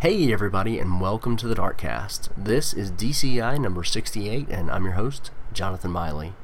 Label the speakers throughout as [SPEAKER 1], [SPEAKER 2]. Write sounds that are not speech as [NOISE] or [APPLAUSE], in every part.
[SPEAKER 1] Hey, everybody, and welcome to the Darkcast. This is DCI number 68, and I'm your host, Jonathan Miley.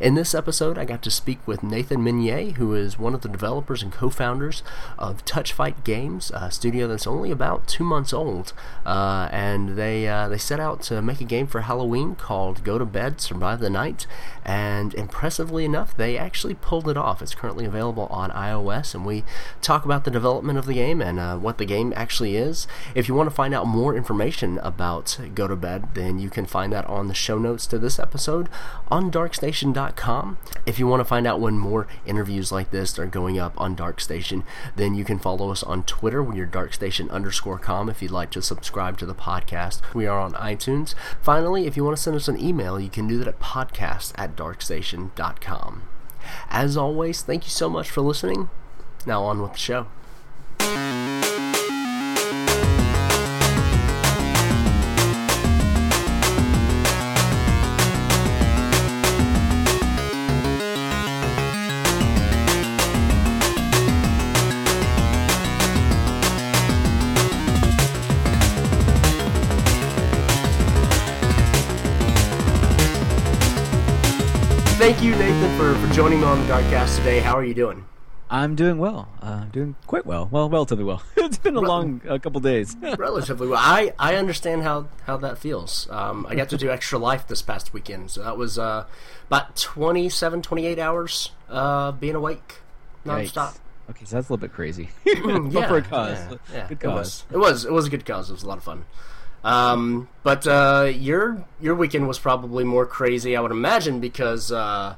[SPEAKER 1] In this episode, I got to speak with Nathan Meunier, who is one of the developers and co-founders of Touch Fight Games, a studio that's only about two months old, uh, and they uh, they set out to make a game for Halloween called Go to Bed, Survive the Night, and impressively enough, they actually pulled it off. It's currently available on iOS, and we talk about the development of the game and uh, what the game actually is. If you want to find out more information about Go to Bed, then you can find that on the show notes to this episode on Darkstation darkstation.com. If you want to find out when more interviews like this are going up on Darkstation, then you can follow us on Twitter. We're darkstation underscore com if you'd like to subscribe to the podcast. We are on iTunes. Finally, if you want to send us an email, you can do that at podcast at darkstation.com. As always, thank you so much for listening. Now on with the show. Thank you, Nathan, for, for joining me on the Darkcast today. How are you doing?
[SPEAKER 2] I'm doing well. Uh, doing quite well. Well, relatively well. [LAUGHS] it's been a long a couple days. [LAUGHS]
[SPEAKER 1] relatively well. I, I understand how, how that feels. Um, I got to do [LAUGHS] Extra Life this past weekend, so that was uh, about 27, 28 hours uh, being awake nonstop. Yikes.
[SPEAKER 2] Okay, so that's a little bit crazy. yeah, for a cause.
[SPEAKER 1] Yeah, yeah, good cause. It was. it was. It was a good cause. It was a lot of fun. Um, but uh, your your weekend was probably more crazy, I would imagine, because uh,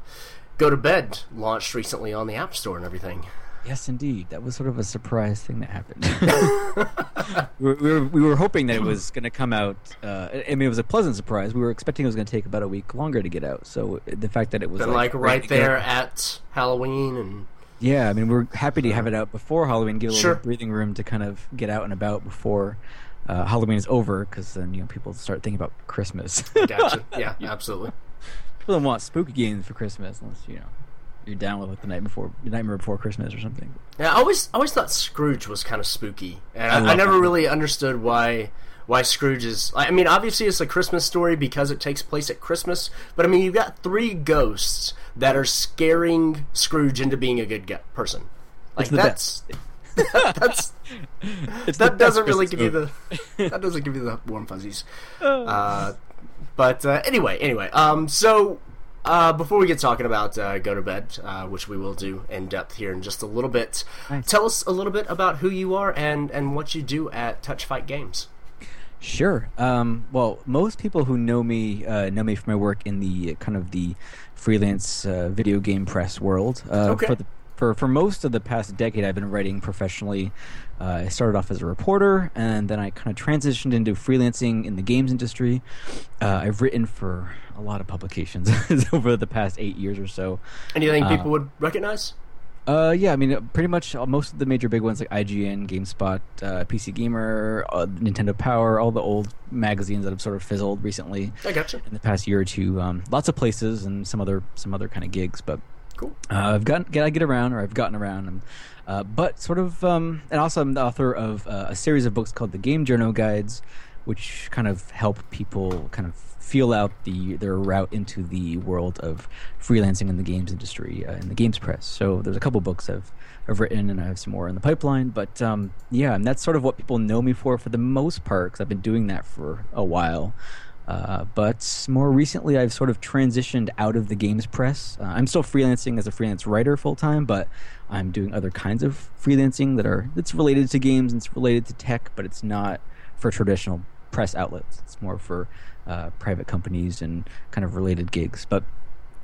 [SPEAKER 1] Go to Bed launched recently on the App Store and everything.
[SPEAKER 2] Yes, indeed. That was sort of a surprise thing that happened. [LAUGHS] we, were, we were hoping that it was going to come out. Uh, I mean, it was a pleasant surprise. We were expecting it was going to take about a week longer to get out. So the fact that it was
[SPEAKER 1] like, like, right there at Halloween and
[SPEAKER 2] yeah, I mean, we're happy to have it out before Halloween, give a little breathing room to kind of get out and about before uh, Halloween is over because then you know people start thinking about Christmas.
[SPEAKER 1] gotcha. [LAUGHS] Yeah, absolutely.
[SPEAKER 2] People don't want spooky games for Christmas unless you know you're down with like the night before, the Nightmare Before Christmas or something.
[SPEAKER 1] Yeah, I always I always thought Scrooge was kind of spooky, and I, I, I never really understood why why Scrooge is. I mean, obviously it's a Christmas story because it takes place at Christmas, but I mean you've got three ghosts that are scaring Scrooge into being a good person. Like that's. Best [LAUGHS] that's that doesn't really give you the that doesn't give you the warm fuzzies. [LAUGHS] Oh. Uh, but uh, anyway, anyway, um, so uh, before we get talking about uh, Go to Bed, uh, which we will do in depth here in just a little bit, nice. tell us a little bit about who you are and, and what you do at Touch Fight Games.
[SPEAKER 2] Sure. Um, well, most people who know me uh, know me for my work in the kind of the freelance uh, video game press world. Uh, okay. For the for for most of the past decade, I've been writing professionally. Uh, I started off as a reporter, and then I kind of transitioned into freelancing in the games industry. Uh, I've written for a lot of publications [LAUGHS] over the past eight years or so.
[SPEAKER 1] Anything uh, people would recognize?
[SPEAKER 2] Uh, yeah, I mean, pretty much most of the major big ones like IGN, GameSpot, uh, PC Gamer, uh, Nintendo Power, all the old magazines that have sort of fizzled recently.
[SPEAKER 1] I gotcha.
[SPEAKER 2] In the past year or two, um, lots of places and some other some other kind of gigs, but
[SPEAKER 1] Cool.
[SPEAKER 2] Uh, I've gotten, I get around, or I've gotten around, uh, but sort of, um, and also I'm the author of uh, a series of books called the Game Journo Guides, which kind of help people kind of feel out the their route into the world of freelancing in the games industry uh, in the games press. So there's a couple books I've I've written, and I have some more in the pipeline. But um, yeah, and that's sort of what people know me for for the most part, because I've been doing that for a while. Uh, but more recently, I've sort of transitioned out of the games press. Uh, I'm still freelancing as a freelance writer full time, but I'm doing other kinds of freelancing that are that's related to games and it's related to tech, but it's not for traditional press outlets. It's more for uh, private companies and kind of related gigs. But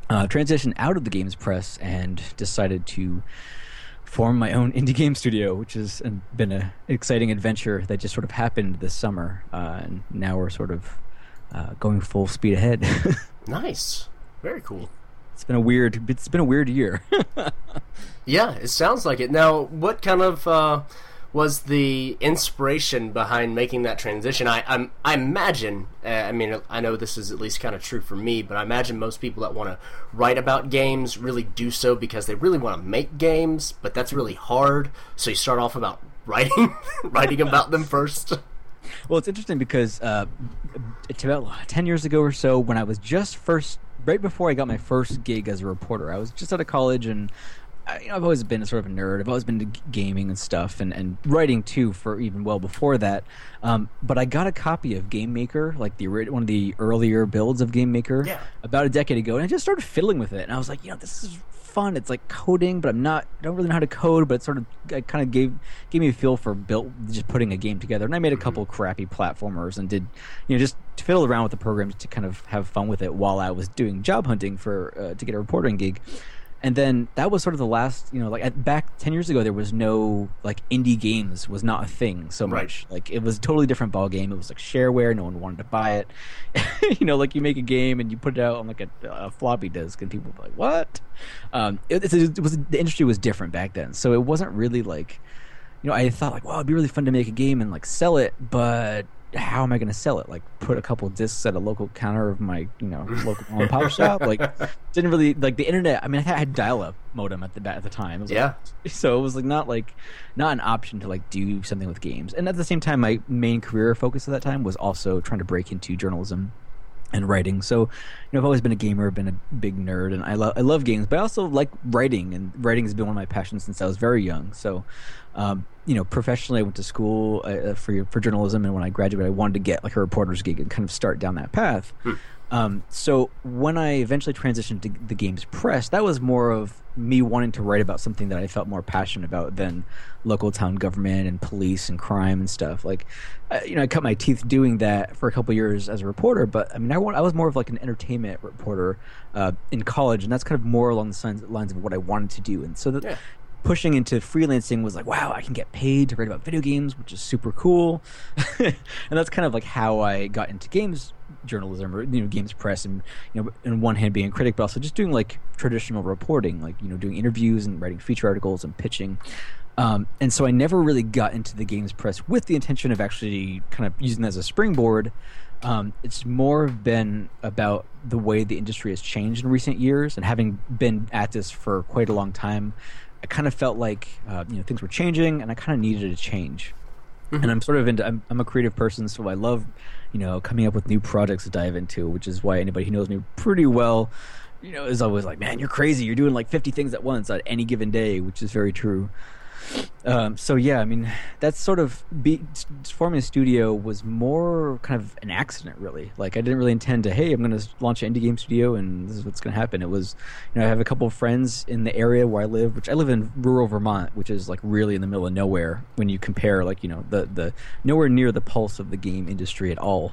[SPEAKER 2] uh, transitioned out of the games press and decided to form my own indie game studio, which has been an exciting adventure that just sort of happened this summer. Uh, and now we're sort of uh, going full speed ahead. [LAUGHS]
[SPEAKER 1] nice, very cool.
[SPEAKER 2] It's been a weird. It's been a weird year. [LAUGHS]
[SPEAKER 1] yeah, it sounds like it. Now, what kind of uh, was the inspiration behind making that transition? I I'm, i imagine. Uh, I mean, I know this is at least kind of true for me, but I imagine most people that want to write about games really do so because they really want to make games, but that's really hard. So you start off about writing, [LAUGHS] writing about them first.
[SPEAKER 2] Well, it's interesting because uh, about ten years ago or so, when I was just first, right before I got my first gig as a reporter, I was just out of college, and I, you know, I've always been a sort of a nerd. I've always been to gaming and stuff, and, and writing too for even well before that. Um, but I got a copy of Game Maker, like the one of the earlier builds of Game Maker,
[SPEAKER 1] Yeah.
[SPEAKER 2] about a decade ago, and I just started fiddling with it, and I was like, you know, this is fun. It's like coding, but I'm not. I don't really know how to code, but it sort of it kind of gave gave me a feel for built just putting a game together. And I made a couple crappy platformers and did you know just fiddle around with the programs to kind of have fun with it while I was doing job hunting for uh, to get a reporting gig. And then that was sort of the last, you know, like at, back ten years ago, there was no like indie games was not a thing so
[SPEAKER 1] Right.
[SPEAKER 2] much. Like it was a totally different ball game. It was like shareware. No one wanted to buy it. [LAUGHS] you know, like you make a game and you put it out on like a, a floppy disk, and people were like, "What?" Um, it, it was the industry was different back then, so it wasn't really like, you know, I thought like, "Wow, it'd be really fun to make a game and like sell it," but how am I going to sell it? Like, put a couple discs at a local counter of my, you know, local mom pop [LAUGHS] shop. Like, didn't really like the internet. I mean, I had dial-up modem at the at the time. Was like-
[SPEAKER 1] Yeah. [LAUGHS]
[SPEAKER 2] so it was like not like not an option to like do something with games. And at the same time, my main career focus at that time was also trying to break into journalism and writing. So, you know, I've always been a gamer, been a big nerd, and I love I love games, but I also like writing, and writing has been one of my passions since I was very young. So, um, you know, professionally, I went to school uh, for for journalism, and when I graduated, I wanted to get like a reporter's gig and kind of start down that path. Um, so when I eventually transitioned to the games press, that was more of me wanting to write about something that I felt more passionate about than local town government and police and crime and stuff. Like, uh, you know, I cut my teeth doing that for a couple years as a reporter, but I mean, I, want, I was more of like an entertainment reporter uh, in college, and that's kind of more along the lines, of what I wanted to do. And so that
[SPEAKER 1] Yeah.
[SPEAKER 2] Pushing into freelancing was like, wow, I can get paid to write about video games, which is super cool. [LAUGHS] and that's kind of like how I got into games journalism or you know games press and you know in one hand being a critic but also just doing like traditional reporting like you know doing interviews and writing feature articles and pitching um, and so I never really got into the games press with the intention of actually kind of using that as a springboard. Um, it's more been about the way the industry has changed in recent years, and having been at this for quite a long time, I kind of felt like uh, you know things were changing, and I kind of needed a change. And I'm sort of into. I'm, I'm a creative person, so I love, you know, coming up with new projects to dive into. Which is why anybody who knows me pretty well, you know, is always like, "Man, you're crazy. You're doing like 50 things at once on any given day," which is very true. Um, so yeah, I mean, that's sort of be, forming a studio was more kind of an accident, really. Like I didn't really intend to, hey, I'm going to launch an indie game studio, and this is what's going to happen. It was, you know, I have a couple of friends in the area where I live, which I live in rural Vermont, which is like really in the middle of nowhere when you compare, like you know, the the nowhere near the pulse of the game industry at all.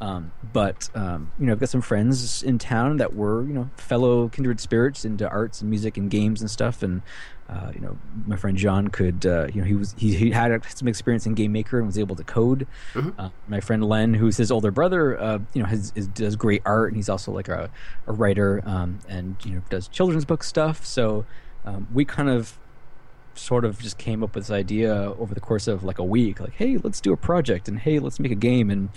[SPEAKER 2] Um, but um, you know, I've got some friends in town that were you know fellow kindred spirits into arts and music and games and stuff, and uh, you know, my friend John could uh, you know he was he, he had some experience in Game Maker and was able to code. Uh, my friend Len, who's his older brother, uh, you know, has is, does great art and he's also like a, a writer um, and you know does children's book stuff. So um, we kind of sort of just came up with this idea over the course of like a week like hey let's do a project and hey let's make a game and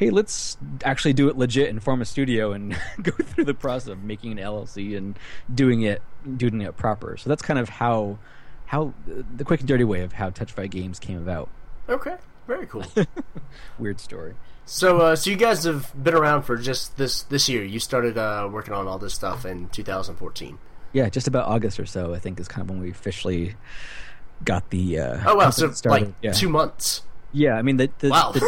[SPEAKER 2] hey let's actually do it legit and form a studio and [LAUGHS] go through the process of making an llc and doing it doing it proper so that's kind of how how the quick and dirty way of how Touch Fight Games came about
[SPEAKER 1] Okay, very cool. [LAUGHS]
[SPEAKER 2] weird story
[SPEAKER 1] so, uh, so you guys have been around for just this this year. You started uh, working on all this stuff in 2014.
[SPEAKER 2] yeah just about august or so i think is kind of when we officially got the uh
[SPEAKER 1] Oh wow, so
[SPEAKER 2] started.
[SPEAKER 1] like
[SPEAKER 2] yeah.
[SPEAKER 1] two months.
[SPEAKER 2] Yeah i mean the, the,
[SPEAKER 1] Wow.
[SPEAKER 2] the,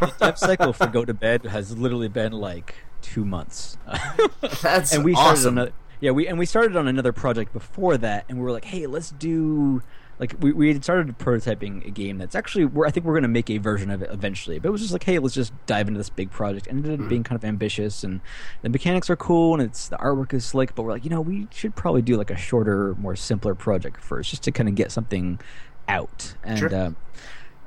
[SPEAKER 2] the [LAUGHS] dev cycle for go to bed has literally been like two months [LAUGHS]
[SPEAKER 1] That's
[SPEAKER 2] and we started
[SPEAKER 1] awesome.
[SPEAKER 2] on another yeah we and we started on another project before that and we were like hey let's do like we, we had started prototyping a game that's actually we're, i think we're going to make a version of it eventually but it was just like hey let's just dive into this big project and it ended up being kind of ambitious and the mechanics are cool and it's the artwork is slick but we're like you know we should probably do like a shorter more simpler project first just to kind of get something out and
[SPEAKER 1] Sure.
[SPEAKER 2] um,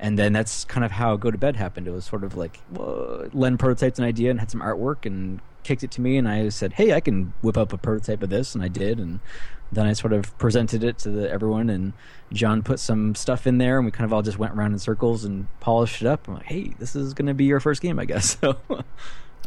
[SPEAKER 2] and then that's kind of how go to bed happened. It was sort of like len prototyped an idea and had some artwork and kicked it to me and i said hey i can whip up a prototype of this and i did. And then i sort of presented it to the, everyone and john put some stuff in there and we kind of all just went around in circles and polished it up. I'm like hey this is going to be your first game i guess. [LAUGHS] So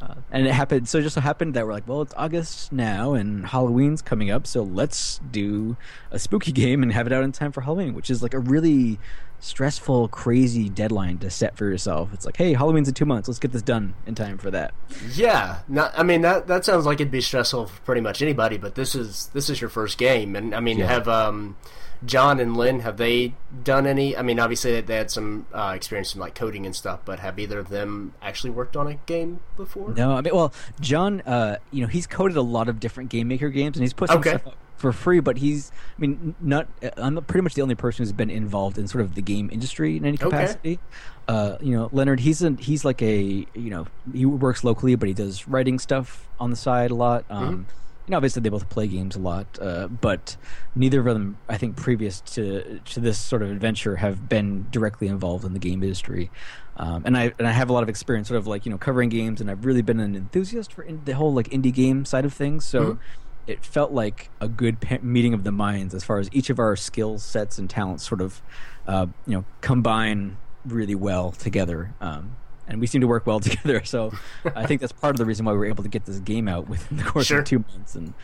[SPEAKER 2] uh, and it happened so it just so happened that we're like well it's august now and halloween's coming up so let's do a spooky [LAUGHS] game and have it out in time for halloween which is like a really stressful, crazy deadline to set for yourself. It's like, hey, Halloween's in two months. Let's get this done in time for that.
[SPEAKER 1] Yeah, not, I mean that that sounds like it'd be stressful for pretty much anybody. But this is this is your first game, and I mean,
[SPEAKER 2] Yeah.
[SPEAKER 1] have um, John and Lynn have they done any? I mean, obviously they, they had some uh, experience in like coding and stuff, but have either of them actually worked on a game before?
[SPEAKER 2] No, I mean, well, John, uh, you know, he's coded a lot of different game maker games, and he's put some
[SPEAKER 1] Okay.
[SPEAKER 2] stuff up for free. But he's, I mean, not. I'm pretty much the only person who's been involved in sort of the game industry in any
[SPEAKER 1] Okay.
[SPEAKER 2] capacity. Uh, you know, Leonard, he's a, he's like a, you know, he works locally, but he does writing stuff on the side a lot. Um, You know, obviously they both play games a lot, uh, but neither of them, I think, previous to to this sort of adventure, have been directly involved in the game industry. Um, and I and I have a lot of experience, sort of like you know, covering games, and I've really been an enthusiast for in, the whole like indie game side of things. So
[SPEAKER 1] Mhm.
[SPEAKER 2] It felt like a good pa- meeting of the minds as far as each of our skill sets and talents sort of, uh, you know, combine really well together. Um, and we seem to work well [LAUGHS] together. So I think that's part of the reason why we were able to get this game out within the course
[SPEAKER 1] Sure.
[SPEAKER 2] of two months. And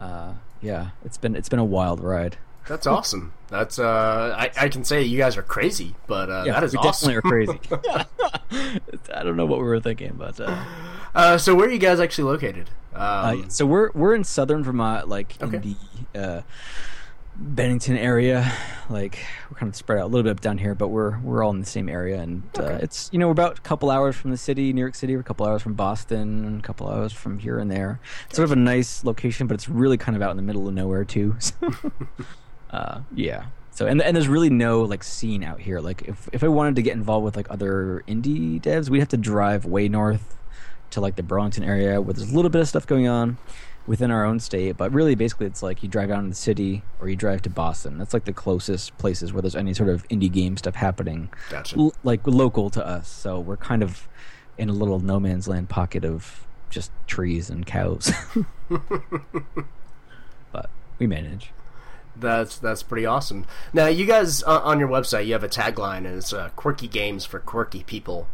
[SPEAKER 2] uh, yeah, it's been it's been a wild ride.
[SPEAKER 1] That's awesome. That's uh, I, I can say you guys are crazy, but uh,
[SPEAKER 2] Yeah,
[SPEAKER 1] that is
[SPEAKER 2] we
[SPEAKER 1] awesome.
[SPEAKER 2] definitely are crazy. [LAUGHS] [LAUGHS] I don't know what we were thinking, but uh,
[SPEAKER 1] Uh, so where are you guys actually located? Um,
[SPEAKER 2] uh, so we're we're in southern Vermont, like
[SPEAKER 1] Okay.
[SPEAKER 2] in the uh, Bennington area. Like we're kind of spread out a little bit down here, but we're we're all in the same area, and uh, it's you know we're about a couple hours from the city, New York City. We're a couple hours from Boston, a couple hours from here and there. It's sort of a nice location, but it's really kind of out in the middle of nowhere too. [LAUGHS] So, uh, yeah. So and and there's really no like scene out here. Like if if I wanted to get involved with like other indie devs, we'd have to drive way north to like the Burlington area where there's a little bit of stuff going on within our own state. But really, basically, it's like you drive down to the city or you drive to Boston. That's like the closest places where there's any sort of indie game stuff happening,
[SPEAKER 1] Gotcha.
[SPEAKER 2] l- like local to us. So we're kind of in a little no man's land pocket of just trees and cows. [LAUGHS] [LAUGHS] but we manage.
[SPEAKER 1] That's that's pretty awesome. Now, you guys uh, on your website, you have a tagline, and it's uh, "Quirky games for quirky people."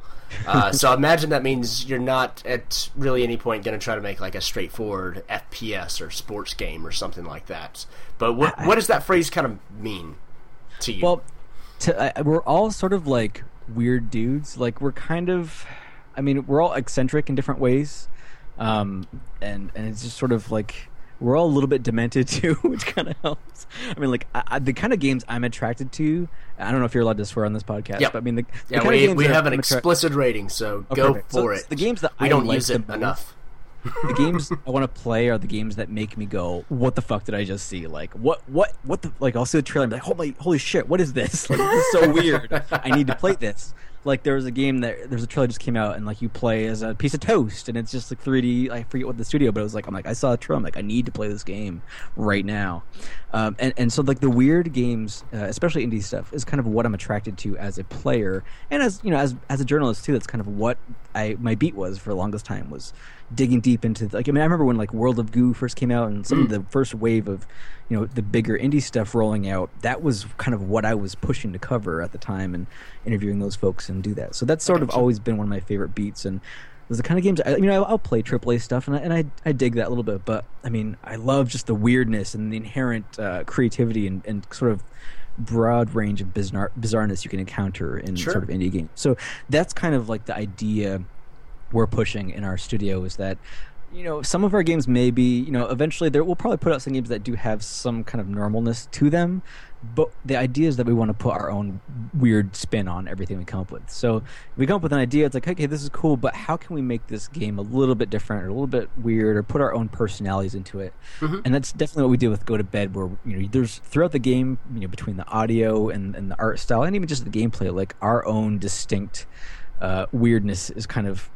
[SPEAKER 1] Uh, [LAUGHS] so I imagine that means you're not at really any point going to try to make like a straightforward FPS or sports game or something like that. But what what does that phrase kind of mean to you?
[SPEAKER 2] Well, to, I we're all sort of like weird dudes. Like we're kind of, I mean, we're all eccentric in different ways, um, and and it's just sort of like we're all a little bit demented [LAUGHS] too, which kind of helps. I mean, like I, I, the kind of games I'm attracted to. I don't know if you're allowed to swear on this podcast,
[SPEAKER 1] Yep.
[SPEAKER 2] but I mean, the, the
[SPEAKER 1] yeah,
[SPEAKER 2] kind of
[SPEAKER 1] we,
[SPEAKER 2] games
[SPEAKER 1] we have an
[SPEAKER 2] I'm attra-
[SPEAKER 1] explicit rating, so
[SPEAKER 2] Oh,
[SPEAKER 1] go
[SPEAKER 2] perfect.
[SPEAKER 1] for
[SPEAKER 2] So
[SPEAKER 1] it.
[SPEAKER 2] The games that
[SPEAKER 1] we
[SPEAKER 2] I
[SPEAKER 1] don't
[SPEAKER 2] like
[SPEAKER 1] use it
[SPEAKER 2] most-
[SPEAKER 1] enough.
[SPEAKER 2] the games I want to play are the games that make me go, "What the fuck did I just see? Like, what, what, what the like?" I'll see the trailer and be like, "Holy, holy shit! What is this? Like, this is so weird. I need to play this." Like, there was a game that there's a trailer just came out, and like you play as a piece of toast, and it's just like 3D. I forget what the studio, but it was like I'm like I saw a trailer, I'm like I need to play this game right now. Um, and and so like the weird games, uh, especially indie stuff, is kind of what I'm attracted to as a player, and as you know, as as a journalist too. That's kind of what I my beat was for the longest time was digging deep into like I mean I remember when like World of Goo first came out and some of the first wave of you know the bigger indie stuff rolling out that was kind of what I was pushing to cover at the time and interviewing those folks and do that. So that's sort of always been one of my favorite beats and those are the kind of games I, you know I'll play AAA stuff and I, and I I dig that a little bit but I mean I love just the weirdness and the inherent uh, creativity and, and sort of broad range of bizarre bizarreness you can encounter in
[SPEAKER 1] Sure.
[SPEAKER 2] sort of indie games. So that's kind of like the idea we're pushing in our studio is that you know some of our games may be you know eventually there we'll probably put out some games that do have some kind of normalness to them but the idea is that we want to put our own weird spin on everything we come up with so we come up with an idea it's like okay this is cool but how can we make this game a little bit different or a little bit weird or put our own personalities into it
[SPEAKER 1] Mhm.
[SPEAKER 2] and that's definitely what we do with go to bed where you know there's throughout the game you know between the audio and, and the art style and even just the gameplay like our own distinct uh, weirdness is kind of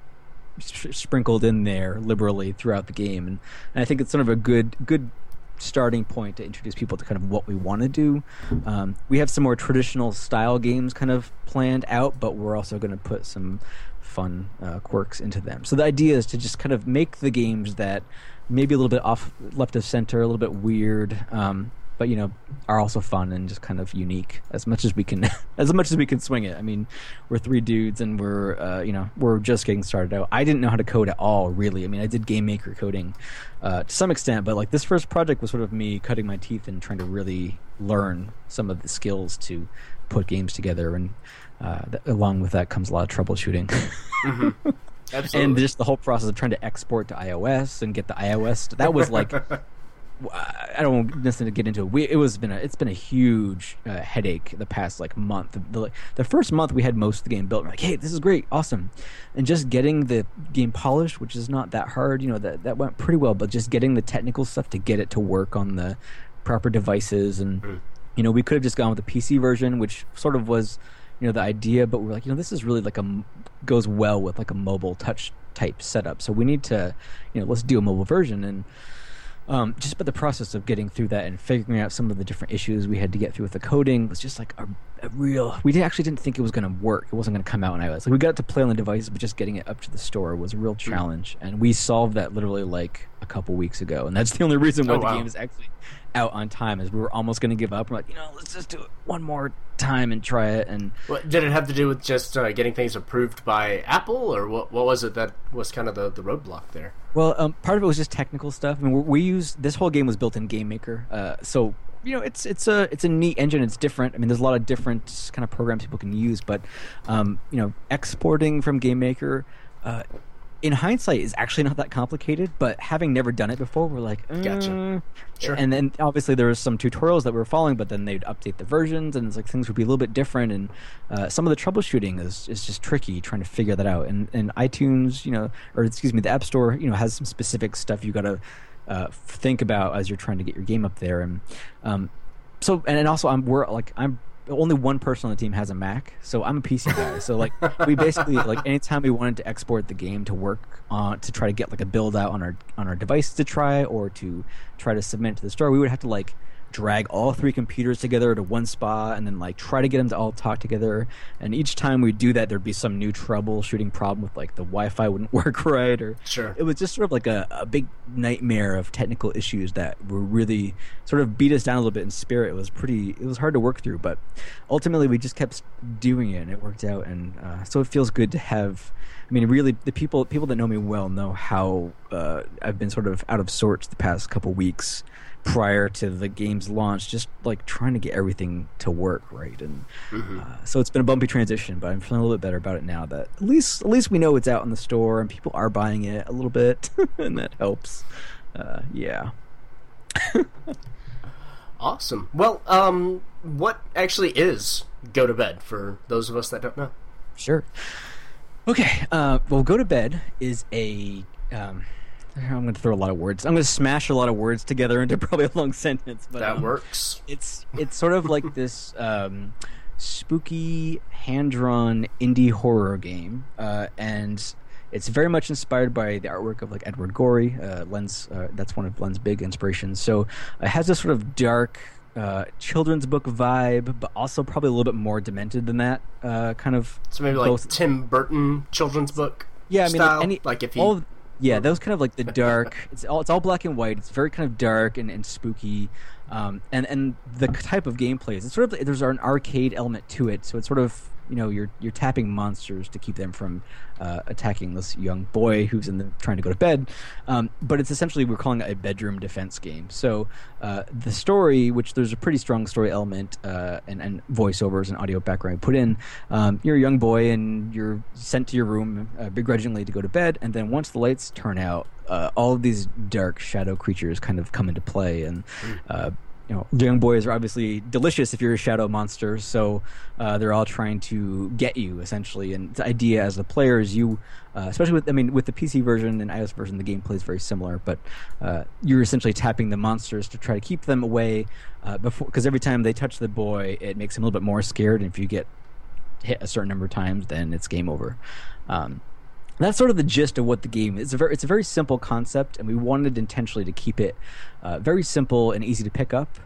[SPEAKER 2] sprinkled in there liberally throughout the game, and, and I think it's sort of a good good starting point to introduce people to kind of what we want to do. Um, we have some more traditional style games kind of planned out, but we're also going to put some fun uh, quirks into them. So the idea is to just kind of make the games that maybe a little bit off left of center, a little bit weird. Um, but you know, are also fun and just kind of unique as much as we can, [LAUGHS] as much as we can swing it. I mean, we're three dudes and we're, uh, you know, we're just getting started out. I didn't know how to code at all, really. I mean, I did game maker coding uh, to some extent, but like this first project was sort of me cutting my teeth and trying to really learn some of the skills to put games together, and uh, th- along with that comes a lot of troubleshooting.
[SPEAKER 1] Mm-hmm. [LAUGHS] Absolutely.
[SPEAKER 2] and just the whole process of trying to export to iOS and get the iOS that was like [LAUGHS] I don't necessarily get into it. We, it was been a, it's been a huge uh, headache the past like month. The, the first month we had most of the game built. We're like, hey, this is great, awesome, and just getting the game polished, which is not that hard. You know that that went pretty well, but just getting the technical stuff to get it to work on the proper devices, and
[SPEAKER 1] Mm.
[SPEAKER 2] you know we could have just gone with the PC version, which sort of was you know the idea, but we're like, you know, this is really like a goes well with like a mobile touch type setup. So we need to, you know, let's do a mobile version and um, just but the process of getting through that and figuring out some of the different issues we had to get through with the coding was just like a, a real. We actually didn't think it was going to work. It wasn't going to come out on iOS. Like we got it to play on the devices, but just getting it up to the store was a real challenge. And we solved that literally like a couple weeks ago. And that's the only reason why
[SPEAKER 1] Oh,
[SPEAKER 2] the
[SPEAKER 1] wow.
[SPEAKER 2] game is actually out on time. Is we were almost going to give up. We're like, you know, let's just do it one more time and try it. And
[SPEAKER 1] What, did it have to do with just uh, getting things approved by Apple, or what? What was it that was kind of the, the roadblock there?
[SPEAKER 2] Well, um, part of it was just technical stuff. I mean, we, we use this whole game was built in Game Maker, uh, so you know it's it's a it's a neat engine. It's different. I mean, there's a lot of different kind of programs people can use, but um, you know, exporting from Game Maker. Uh, in hindsight, is actually not that complicated, but having never done it before, we're like,
[SPEAKER 1] Gotcha.
[SPEAKER 2] "Uh."
[SPEAKER 1] Sure.
[SPEAKER 2] And then obviously there was some tutorials that we were following, but then they'd update the versions, and it's like things would be a little bit different, and uh, some of the troubleshooting is, is just tricky trying to figure that out. And and iTunes, you know, or excuse me, the App Store, you know, has some specific stuff you got to uh, think about as you're trying to get your game up there, and um, so and, and also I'm we're like I'm only one person on the team has a Mac, so I'm a PC guy. So like we [LAUGHS] basically like anytime we wanted to export the game to work on to try to get like a build out on our on our devices to try or to try to submit to the store, we would have to like drag all three computers together to one spot and then like try to get them to all talk together. And each time we do that, there'd be some new troubleshooting problem with like the Wi-Fi wouldn't [LAUGHS] work right or
[SPEAKER 1] Sure.
[SPEAKER 2] it was just sort of like a, a big nightmare of technical issues that were really sort of beat us down a little bit in spirit. It was pretty, it was hard to work through, but ultimately we just kept doing it and it worked out. And uh, so it feels good to have. I mean, really, the people people that know me well know how uh, I've been sort of out of sorts the past couple weeks prior to the game's launch, just like trying to get everything to work right. And uh, so it's been a bumpy transition, but I'm feeling a little bit better about it now. That at least at least we know it's out in the store and people are buying it a little bit, [LAUGHS] and that helps. Uh, yeah. [LAUGHS]
[SPEAKER 1] Awesome. Well, um, what actually is Go to Bed for those of us that don't know?
[SPEAKER 2] Sure. Okay. Uh, well, go to bed is a. Um, I'm going to throw a lot of words. I'm going to smash a lot of words together into [LAUGHS] probably a long sentence. But
[SPEAKER 1] That
[SPEAKER 2] um,
[SPEAKER 1] works.
[SPEAKER 2] It's it's sort of like this um, spooky hand drawn indie horror game, uh, and it's very much inspired by the artwork of like Edward Gorey. Uh, Len's uh, that's one of Len's big inspirations. So it has this sort of dark. Uh, children's book vibe, but also probably a little bit more demented than that. Uh, kind of
[SPEAKER 1] So maybe like
[SPEAKER 2] both-
[SPEAKER 1] Tim Burton children's book.
[SPEAKER 2] yeah, I mean,
[SPEAKER 1] style?
[SPEAKER 2] like, any,
[SPEAKER 1] like if he
[SPEAKER 2] all, yeah, those kind of like the [LAUGHS] dark. it's all it's all black and white. It's very kind of dark and, and spooky, um, and and the type of gameplay is it's sort of there's an arcade element to it. So it's sort of you know you're you're tapping monsters to keep them from uh, attacking this young boy who's in the trying to go to bed. Um, but it's essentially we're calling it a bedroom defense game. So uh, the story, which there's a pretty strong story element uh, and, and voiceovers and audio background put in. Um, you're a young boy and you're sent to your room uh, begrudgingly to go to bed, and then once the lights turn out, uh, all of these dark shadow creatures kind of come into play and. Uh, you know, young boys are obviously delicious if you're a shadow monster, so uh, they're all trying to get you essentially. And the idea as the player is you, uh, especially with I mean with the PC version and iOS version, the gameplay is very similar, but uh, you're essentially tapping the monsters to try to keep them away uh, before because every time they touch the boy, it makes him a little bit more scared. And if you get hit a certain number of times, then it's game over. Um, that's sort of the gist of what the game is. It's a very, it's a very simple concept, and we wanted intentionally to keep it uh, very simple and easy to pick up.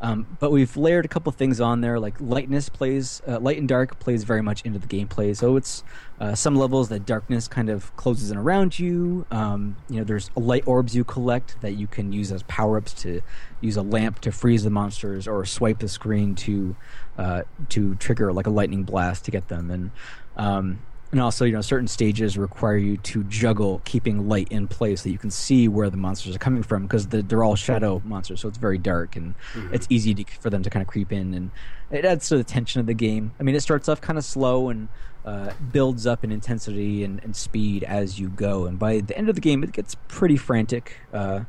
[SPEAKER 2] Um, but we've layered a couple things on there, like lightness plays, uh, light and dark plays very much into the gameplay. So it's uh, some levels that darkness kind of closes in around you. Um, you know, there's light orbs you collect that you can use as power ups to use a lamp to freeze the monsters, or swipe the screen to uh, to trigger like a lightning blast to get them. And um, and also, you know, certain stages require you to juggle keeping light in place so you can see where the monsters are coming from because the, they're all shadow monsters, so it's very dark and
[SPEAKER 1] Mm-hmm.
[SPEAKER 2] it's easy to, for them to kind of creep in, and it adds to the tension of the game. I mean, it starts off kind of slow and uh, builds up in intensity and, and speed as you go, and by the end of the game, it gets pretty frantic. Uh,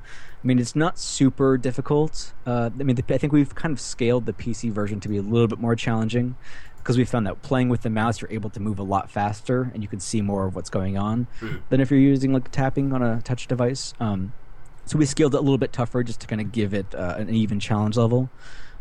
[SPEAKER 2] I mean, it's not super difficult. Uh, I mean, the, I think we've kind of scaled the PC version to be a little bit more challenging because we found that playing with the mouse, you're able to move a lot faster and you can see more of what's going on than if you're using like tapping on a touch device. Um, so we scaled it a little bit tougher just to kind of give it uh, an even challenge level.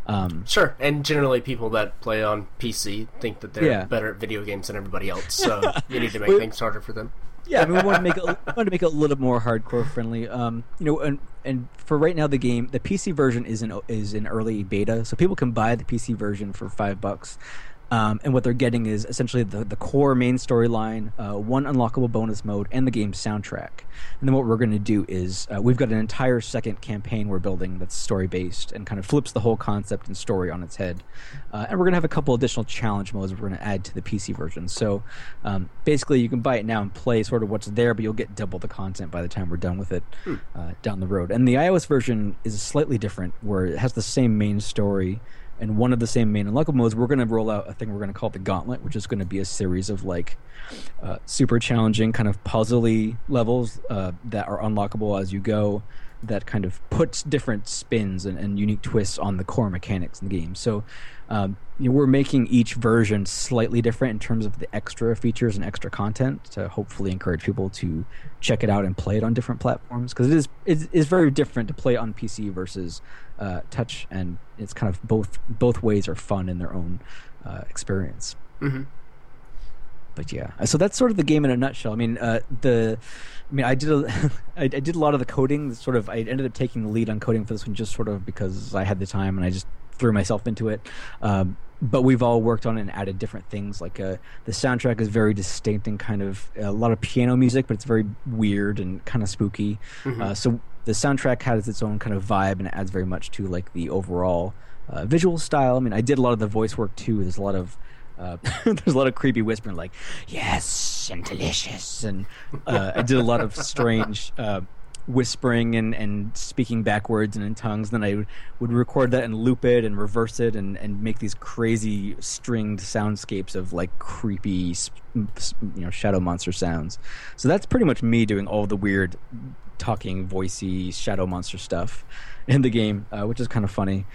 [SPEAKER 2] Um,
[SPEAKER 1] Sure, and generally people that play on PC think that they're
[SPEAKER 2] Yeah.
[SPEAKER 1] better at video games than everybody else, so [LAUGHS] you need to make
[SPEAKER 2] Well-
[SPEAKER 1] things harder for them.
[SPEAKER 2] yeah, I mean, we want to make it, we want to make it a little more hardcore friendly. Um, you know, and and for right now, the game, the PC version is in is in early beta, so people can buy the PC version for five bucks. Um, and what they're getting is essentially the, the core main storyline, uh, one unlockable bonus mode, and the game's soundtrack. And then what we're going to do is uh, we've got an entire second campaign we're building that's story based and kind of flips the whole concept and story on its head. Uh, and we're going to have a couple additional challenge modes we're going to add to the PC version. So um, basically, you can buy it now and play sort of what's there, but you'll get double the content by the time we're done with it uh, down the road. And the iOS version is slightly different, where it has the same main story and one of the same main unlockable modes. We're going to roll out a thing we're going to call the Gauntlet, which is going to be a series of like uh, super challenging, kind of puzzly levels uh, that are unlockable as you go. That kind of puts different spins and, and unique twists on the core mechanics in the game. So, um, you know, we're making each version slightly different in terms of the extra features and extra content to hopefully encourage people to check it out and play it on different platforms. Because it is it is very different to play on PC versus uh, touch, and it's kind of both both ways are fun in their own uh, experience.
[SPEAKER 1] Hmm
[SPEAKER 2] but yeah, so that's sort of the game in a nutshell. I mean, uh, the, I mean, I did a, [LAUGHS] I, I did a lot of the coding. Sort of, I ended up taking the lead on coding for this one, just sort of because I had the time and I just threw myself into it. Um, but we've all worked on it and added different things. Like uh, the soundtrack is very distinct and kind of a lot of piano music, but it's very weird and kind of spooky. Uh, so the soundtrack has its own kind of vibe and it adds very much to like the overall uh, visual style. I mean, I did a lot of the voice work too. There's a lot of uh, [LAUGHS] there's a lot of creepy whispering, like "yes" and "delicious," and uh, I did a lot of strange uh, whispering and, and speaking backwards and in tongues. Then I would, would record that and loop it and reverse it and, and make these crazy stringed soundscapes of like creepy, you know, shadow monster sounds. So that's pretty much me doing all the weird talking, voicey shadow monster stuff in the game, uh, which is kind of funny.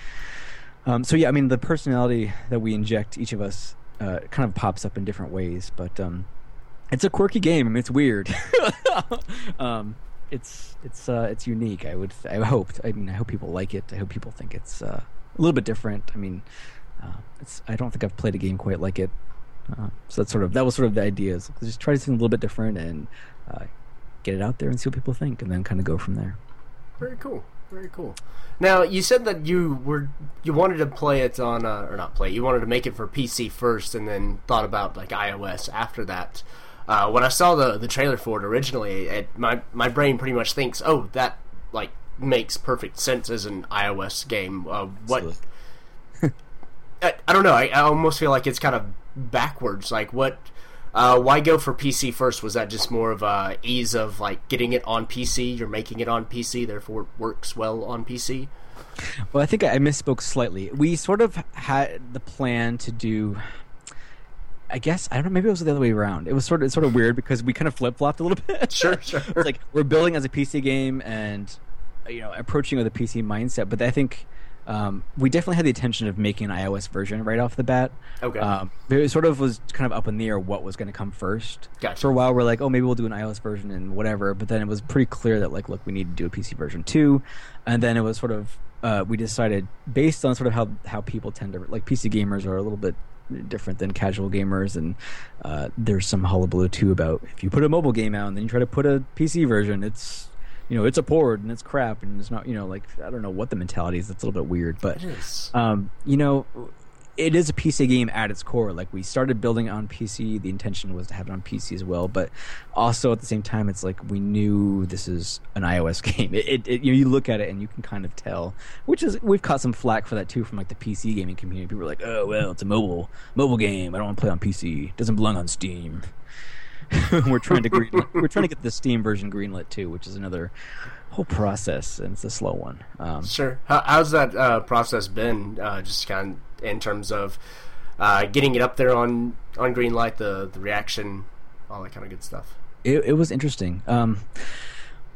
[SPEAKER 2] Um, so yeah, I mean the personality that we inject each of us uh, kind of pops up in different ways, but um, it's a quirky game. I mean, it's weird. [LAUGHS] um, it's it's uh, it's unique. I would I hoped. I mean, I hope people like it. I hope people think it's uh, a little bit different. I mean, uh, it's I don't think I've played a game quite like it. Uh, so that's sort of that was sort of the idea. Is just try something a little bit different and uh, get it out there and see what people think, and then kind of go from there.
[SPEAKER 1] Very cool. Very cool. Now you said that you were you wanted to play it on uh, or not play. You wanted to make it for PC first, and then thought about like iOS after that. Uh, when I saw the the trailer for it originally, it, my my brain pretty much thinks, oh, that like makes perfect sense as an iOS game. Uh, what [LAUGHS] I, I don't know. I, I almost feel like it's kind of backwards. Like what? Uh, why go for PC first? Was that just more of a ease of like getting it on PC? You're making it on PC, therefore it works well on PC.
[SPEAKER 2] Well, I think I misspoke slightly. We sort of had the plan to do. I guess I don't know. Maybe it was the other way around. It was sort of it's sort of weird because we kind of flip flopped a little bit. [LAUGHS]
[SPEAKER 1] Sure, [LAUGHS] sure.
[SPEAKER 2] it's like we're building as a PC game and you know approaching with a PC mindset. But I think um, we definitely had the intention of making an iOS version right off the bat.
[SPEAKER 1] Okay.
[SPEAKER 2] Um, it sort of was kind of up in the air what was going to come first.
[SPEAKER 1] Gotcha.
[SPEAKER 2] For a while, we're like, oh, maybe we'll do an iOS version and whatever. But then it was pretty clear that like, look, we need to do a PC version too. And then it was sort of uh, we decided based on sort of how how people tend to like PC gamers are a little bit different than casual gamers and uh, there's some hullabaloo too about if you put a mobile game out and then you try to put a PC version it's you know it's a port and it's crap and it's not you know like I don't know what the mentality is it's a little bit weird but um, you know, it is a PC game at its core. Like we started building on PC, the intention was to have it on PC as well, but also at the same time, it's like we knew this is an iOS [LAUGHS] game. It, it, it you, know, you look at it and you can kind of tell, which is we've caught some flack for that too from like the PC gaming community. People are like, oh well, it's a mobile mobile game. I don't want to play on PC. It doesn't belong on Steam. [LAUGHS] we're trying to greenlit, [LAUGHS] we're trying to get the Steam version greenlit too, which is another whole process, and it's a slow one. Um,
[SPEAKER 1] sure. How, how's that uh, process been? Uh, just kind of in terms of uh, getting it up there on on Greenlight, the the reaction, all that kind of good stuff.
[SPEAKER 2] It, it was interesting. Um,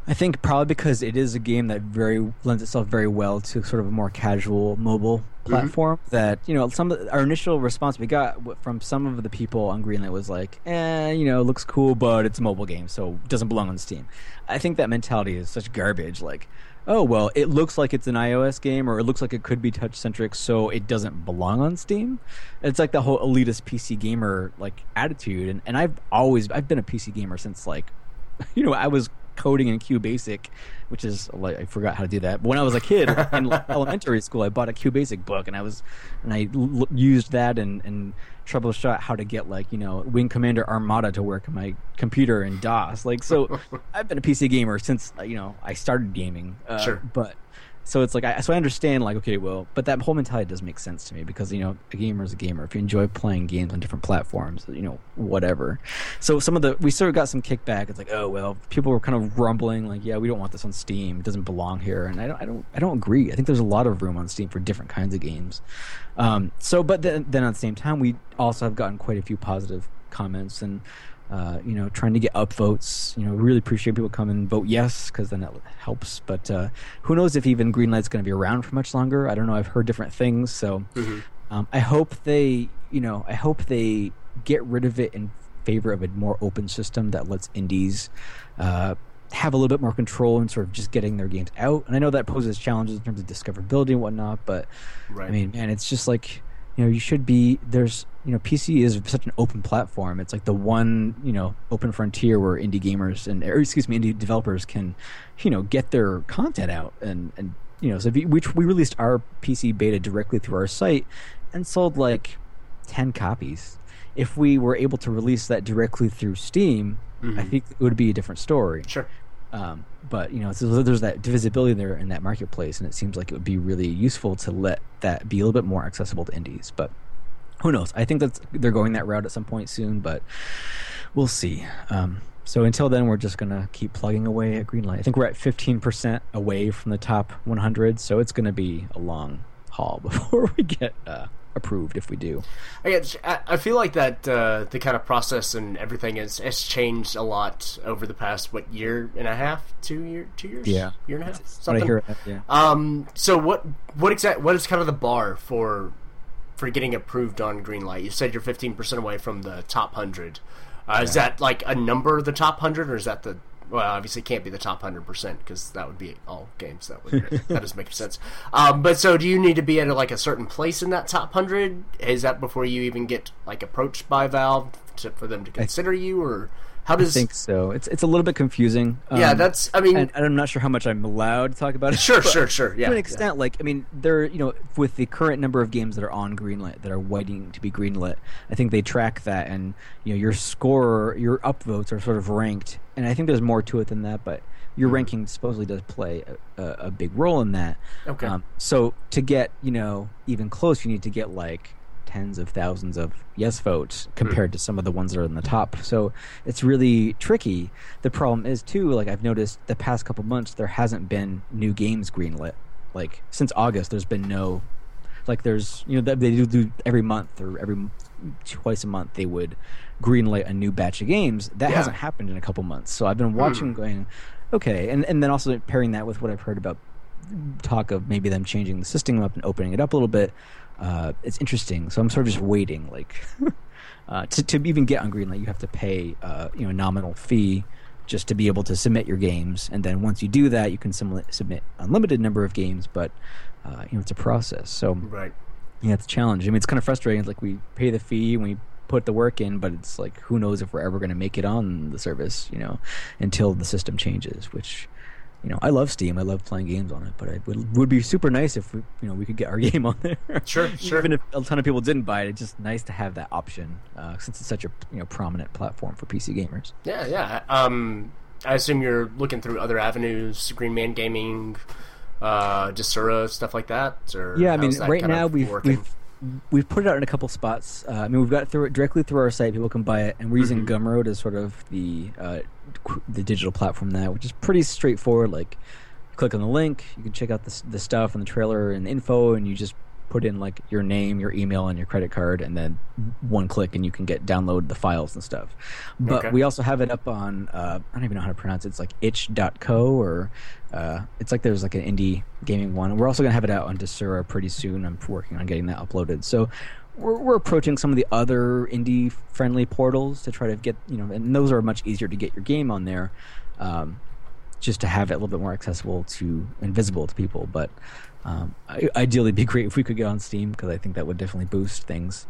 [SPEAKER 2] I think probably because it is a game that very lends itself very well to sort of a more casual mobile mm-hmm. platform. Mm-hmm. That you know, some of our initial response we got from some of the people on Greenlight was like, "Eh, you know, looks cool, but it's a mobile game, so it doesn't belong on Steam." I think that mentality is such garbage. Like, oh well, it looks like it's an iOS game, or it looks like it could be touch centric, so it doesn't belong on Steam. It's like the whole elitist PC gamer like attitude, and and I've always I've been a PC gamer since like, [LAUGHS] you know, I was coding in QBasic, which is like I forgot how to do that. But when I was a kid in [LAUGHS] elementary school, I bought a QBasic book, and I was and I l- used that and and troubleshot how to get like you know Wing Commander Armada to work on my computer in DOS. Like so, [LAUGHS] I've been a PC gamer since you know I started gaming. Uh,
[SPEAKER 1] sure,
[SPEAKER 2] but so it's like I, so I understand like okay well but that whole mentality does make sense to me because you know a gamer is a gamer. If you enjoy playing games on different platforms you know whatever. So some of the we sort of got some kickback. It's like oh well people were kind of rumbling like yeah we don't want this on steam. It doesn't belong here. And i don't i don't i don't agree. I think there's a lot of room on steam for different kinds of games. Um, so but then, then at the same time we also have gotten quite a few positive comments. And uh, you know, trying to get upvotes. You know, really appreciate people come and vote yes because then that helps. But uh, who knows if even Greenlight's going to be around for much longer? I don't know. I've heard different things, so mm-hmm. um, I hope they, you know, I hope they get rid of it in favor of a more open system that lets indies. Uh, have a little bit more control and sort of just getting their games out, and I know that poses challenges in terms of discoverability and whatnot. But right. I mean, man, it's just like you know you should be there's you know PC is such an open platform. It's like the one you know open frontier where indie gamers and or excuse me indie developers can you know get their content out and and you know so we we released our PC beta directly through our site and sold like ten copies. If we were able to release that directly through Steam, mm-hmm. I think it would be a different story.
[SPEAKER 1] Sure.
[SPEAKER 2] Um, but you know, there's that divisibility there in that marketplace, and it seems like it would be really useful to let that be a little bit more accessible to indies. But who knows? I think that they're going that route at some point soon, but we'll see. Um, so until then, we're just gonna keep plugging away at Greenlight. I think we're at 15% away from the top 100, so it's gonna be a long haul [LAUGHS] before we get uh, approved if we do.
[SPEAKER 1] I guess, I feel like that uh, the kind of process and everything has, has changed a lot over the past what year and a half, two year, two years,
[SPEAKER 2] yeah,
[SPEAKER 1] year and a half, something.
[SPEAKER 2] Hear, yeah.
[SPEAKER 1] Um. So what what exact what is kind of the bar for for getting approved on Greenlight? You said you're 15 percent away from the top hundred. Uh, yeah. Is that like a number, of the top hundred, or is that the well, obviously can't be the top hundred percent because that would be all games. That would that doesn't make sense. [LAUGHS] Um, but so, do you need to be at like a certain place in that top hundred? Is that before you even get like approached by Valve to, for them to consider you, or how does?
[SPEAKER 2] I think so. It's it's a little bit confusing.
[SPEAKER 1] Um, yeah, that's. I mean,
[SPEAKER 2] and, and, I'm not sure how much I'm allowed to talk about it.
[SPEAKER 1] Sure, sure, sure. Yeah,
[SPEAKER 2] to an extent, yeah. like I mean, there you know, with the current number of games that are on Greenlight that are waiting to be greenlit, I think they track that, and you know, your score, your upvotes are sort of ranked, and I think there's more to it than that, but your mm-hmm. ranking supposedly does play a, a, a big role in that.
[SPEAKER 1] Okay. Um,
[SPEAKER 2] so to get you know even close, you need to get like tens of thousands of yes votes compared mm. to some of the ones that are in the top. So it's really tricky. The problem is too, like I've noticed the past couple months there hasn't been new games greenlit. Like since August, there's been no, like there's you know they do every month or every twice a month they would greenlight a new batch of games. That yeah. hasn't happened in a couple months. So I've been watching, mm. going, okay, and and then also pairing that with what I've heard about talk of maybe them changing the system up and opening it up a little bit uh, it's interesting. So I'm sort of just waiting, like [LAUGHS] uh, to to even get on Greenlight, you have to pay uh, you know a nominal fee just to be able to submit your games, and then once you do that, you can submit submit unlimited number of games, but uh, you know it's a process. So
[SPEAKER 1] right,
[SPEAKER 2] yeah, it's a challenge. I mean, it's kind of frustrating. It's like we pay the fee and we put the work in, but it's like who knows if we're ever going to make it on the service, you know, until the system changes, which you know, I love Steam. I love playing games on it, but it would, would be super nice if we, you know, we could get our [LAUGHS] game on there.
[SPEAKER 1] Sure, sure.
[SPEAKER 2] Even if a ton of people didn't buy it, it's just nice to have that option uh, since it's such a you know prominent platform for PC gamers.
[SPEAKER 1] Yeah, yeah. Um, I assume you're looking through other avenues, Green Man Gaming, uh, Desura, stuff like that. Or
[SPEAKER 2] Yeah, I mean, right now we've we've we've put it out in a couple spots. Uh, I mean, we've got it through it directly through our site. People can buy it, and we're using
[SPEAKER 1] Mhm.
[SPEAKER 2] Gumroad as sort of the uh, qu- the digital platform now, which is pretty straightforward. Like, click on the link, you can check out the the stuff and the trailer and info, and you just put in like your name, your email, and your credit card, and then one click, and you can get download the files and stuff. But
[SPEAKER 1] Okay.
[SPEAKER 2] we also have it up on uh, I don't even know how to pronounce it. It's like itch.co or uh, it's like there's like an indie gaming one. We're also gonna have it out on Desura pretty soon. I'm working on getting that uploaded. So we're, we're approaching some of the other indie friendly portals to try to get you know, and those are much easier to get your game on there. Um, just to have it a little bit more accessible to invisible to people, but um, ideally, it'd be [LAUGHS] great if we could get on Steam because I think that would definitely boost things.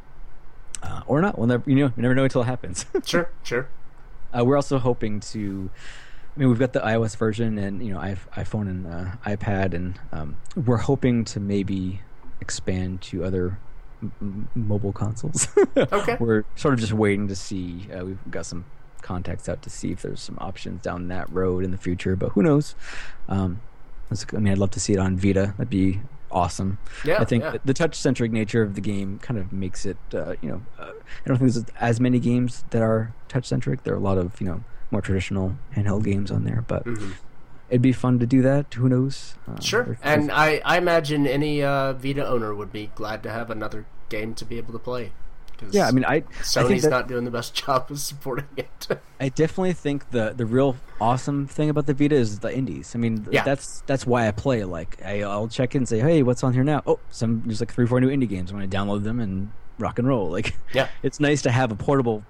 [SPEAKER 2] Uh, or not, we'll never, you know, you never know until it happens. [LAUGHS]
[SPEAKER 1] Sure, sure.
[SPEAKER 2] Uh, we're also hoping to. I mean, we've got the iOS version and you know iPhone and uh, iPad, and um, we're hoping to maybe expand to other m- mobile consoles. [LAUGHS]
[SPEAKER 1] Okay.
[SPEAKER 2] we're sort of just waiting to see. Uh, we've got some contacts out to see if there's some options down that road in the future, but who knows? Um, I mean, I'd love to see it on Vita. That'd be awesome.
[SPEAKER 1] Yeah,
[SPEAKER 2] I think
[SPEAKER 1] yeah.
[SPEAKER 2] the touch-centric nature of the game kind of makes it, uh, you know, uh, I don't think there's as many games that are touch-centric. There are a lot of, you know, more traditional handheld games on there, but
[SPEAKER 1] Mhm.
[SPEAKER 2] it'd be fun to do that. Who knows? Uh,
[SPEAKER 1] Sure. And I, I imagine any uh, Vita owner would be glad to have another game to be able to play.
[SPEAKER 2] Yeah, I mean, I, I
[SPEAKER 1] Sony's
[SPEAKER 2] think that,
[SPEAKER 1] not doing the best [LAUGHS] job of supporting it.
[SPEAKER 2] I definitely think the the real awesome thing about the Vita is the indies. I mean,
[SPEAKER 1] Yeah.
[SPEAKER 2] that's that's why I play. Like, I, I'll check in and say, hey, what's on here now? Oh, some there's like three, four new indie games. I'm to download them and rock and roll. [LAUGHS] Like,
[SPEAKER 1] yeah.
[SPEAKER 2] it's nice to have a portable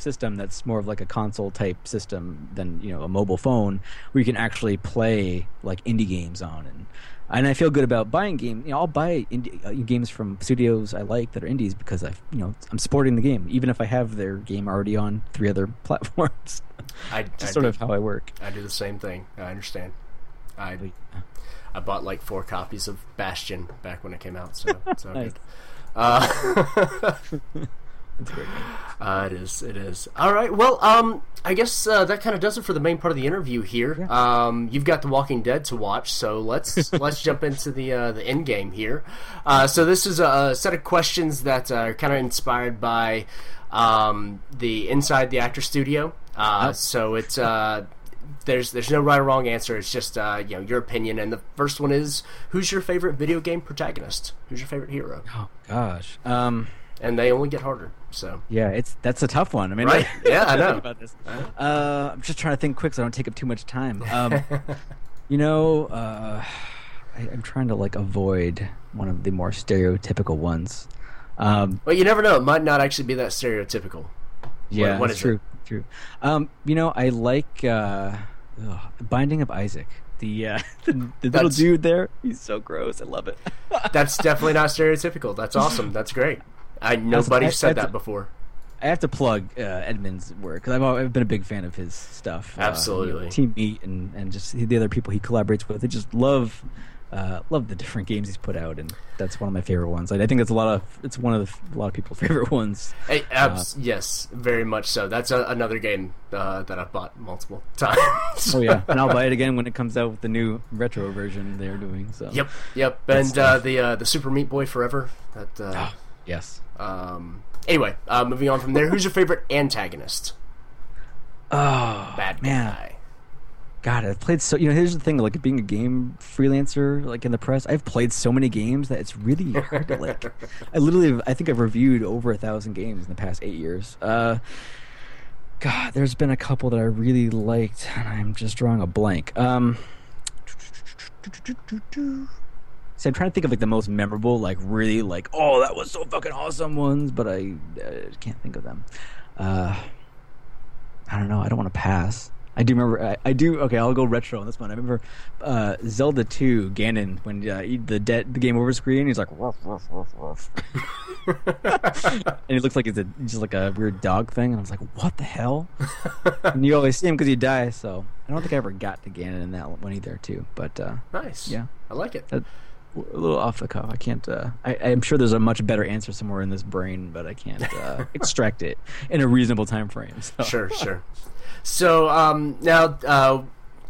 [SPEAKER 2] system that's more of like a console type system than you know a mobile phone where you can actually play like indie games on and and I feel good about buying game. You know, I'll buy indie, uh, games from studios I like that are indies because I, you know, I'm supporting the game, even if I have their game already on three other [LAUGHS] platforms.
[SPEAKER 1] I,
[SPEAKER 2] Just
[SPEAKER 1] I
[SPEAKER 2] sort
[SPEAKER 1] do,
[SPEAKER 2] of how I work.
[SPEAKER 1] I do the same thing. I understand. I I bought like four copies of Bastion back when it came out, so it's [LAUGHS] all
[SPEAKER 2] Nice.
[SPEAKER 1] good. Uh, [LAUGHS]
[SPEAKER 2] It's a great game.
[SPEAKER 1] Uh, it is. It is. All right. Well, um, I guess uh, that kind of does it for the main part of the interview here. Um, you've got The Walking Dead to watch, so let's [LAUGHS] let's jump into the uh, the end game here. Uh, so this is a, set of questions that are kind of inspired by um, the Inside the Actor Studio. Uh,
[SPEAKER 2] Oh.
[SPEAKER 1] So it's. Uh, there's there's no right or wrong answer. It's just uh, you know your opinion. And the first one is who's your favorite video game protagonist? Who's your favorite hero?
[SPEAKER 2] Oh gosh. Um.
[SPEAKER 1] And they only get harder. So
[SPEAKER 2] Yeah, it's that's a tough one. I mean,
[SPEAKER 1] Right. [LAUGHS] Yeah, I know.
[SPEAKER 2] about this. Uh, I'm just trying to think quick so I don't take up too much time. Um, [LAUGHS] you know, uh, I, I'm trying to like avoid one of the more stereotypical ones. Um,
[SPEAKER 1] Well, you never know. It might not actually be that stereotypical.
[SPEAKER 2] yeah,
[SPEAKER 1] what
[SPEAKER 2] that's
[SPEAKER 1] is
[SPEAKER 2] true. True. Um, you know, I like uh, ugh, Binding of Isaac. The uh, [LAUGHS] the, the little dude there. He's so gross. I love it.
[SPEAKER 1] That's definitely not stereotypical. That's awesome. That's great. I nobody said
[SPEAKER 2] that's
[SPEAKER 1] that
[SPEAKER 2] a-
[SPEAKER 1] before.
[SPEAKER 2] I have to plug uh, Edmund's work because I've, I've been a big fan of his stuff. Uh,
[SPEAKER 1] Absolutely.
[SPEAKER 2] Team Meat and, and just the other people he collaborates with. I just love uh, love the different games he's put out, and that's one of my favorite ones. I, I think it's a lot of it's one of the, a lot of people's [LAUGHS] favorite ones.
[SPEAKER 1] Hey, abs- yes, very much so. That's a, another game uh, that I've bought multiple [LAUGHS] times.
[SPEAKER 2] Oh yeah, and I'll buy it again when it comes out with the new retro version they're doing. So
[SPEAKER 1] Yep, yep. And uh, the uh, the Super Meat Boy Forever. That.
[SPEAKER 2] Yes.
[SPEAKER 1] um, anyway, uh, moving on from there. Who's your favorite antagonist?
[SPEAKER 2] Oh
[SPEAKER 1] Bad
[SPEAKER 2] man.
[SPEAKER 1] guy.
[SPEAKER 2] God, I've played so. You know, here's the thing: like being a game freelancer, like in the press, I've played so many games that it's really hard to like. [LAUGHS] I literally, I think I've reviewed over a thousand games in the past eight years. Uh, God, there's been a couple that I really liked, and I'm just drawing a blank. Um, so I'm trying to think of like the most memorable, like really, like oh, that was so fucking awesome ones, but I uh, can't think of them. Uh, I don't know. I don't want to pass. I do remember. I, I, do. Okay, I'll go retro on this one. I remember uh, Zelda 2, Ganon, when uh, the dead the game over screen, he's like, ruff, ruff, ruff, ruff. and he looks like he's a, just like a weird dog thing. And I was like, what the hell? and you always see him because he dies. So I don't think I ever got to Ganon in that one either, too. But uh,
[SPEAKER 1] nice.
[SPEAKER 2] Yeah,
[SPEAKER 1] I like it.
[SPEAKER 2] A little off the cuff. I can't. Uh, I, I'm sure there's a much better answer somewhere in this brain, but I can't uh, [LAUGHS] extract it in a reasonable time frame. So.
[SPEAKER 1] Sure, sure. So um, now uh,